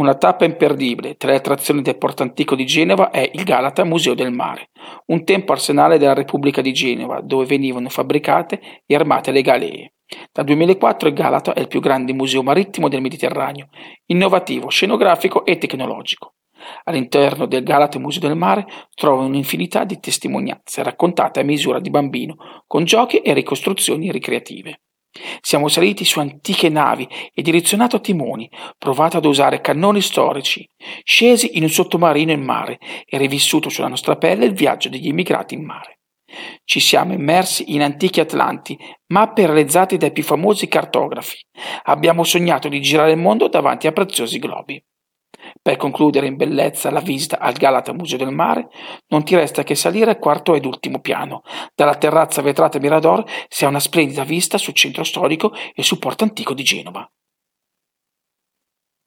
Una tappa imperdibile tra le attrazioni del Porto Antico di Genova è il Galata Museo del Mare, un tempo arsenale della Repubblica di Genova, dove venivano fabbricate e armate le galee. Dal 2004 il Galata è il più grande museo marittimo del Mediterraneo, innovativo, scenografico e tecnologico. All'interno del Galata Museo del Mare trovo un'infinità di testimonianze raccontate a misura di bambino, con giochi e ricostruzioni ricreative. Siamo saliti su antiche navi e direzionato timoni, provato ad usare cannoni storici, scesi in un sottomarino in mare e rivissuto sulla nostra pelle il viaggio degli immigrati in mare. Ci siamo immersi in antichi atlanti, mappe realizzate dai più famosi cartografi. Abbiamo sognato di girare il mondo davanti a preziosi globi. Per concludere in bellezza la visita al Galata Museo del Mare, non ti resta che salire al quarto ed ultimo piano. Dalla terrazza vetrata Mirador si ha una splendida vista sul centro storico e sul porto antico di Genova.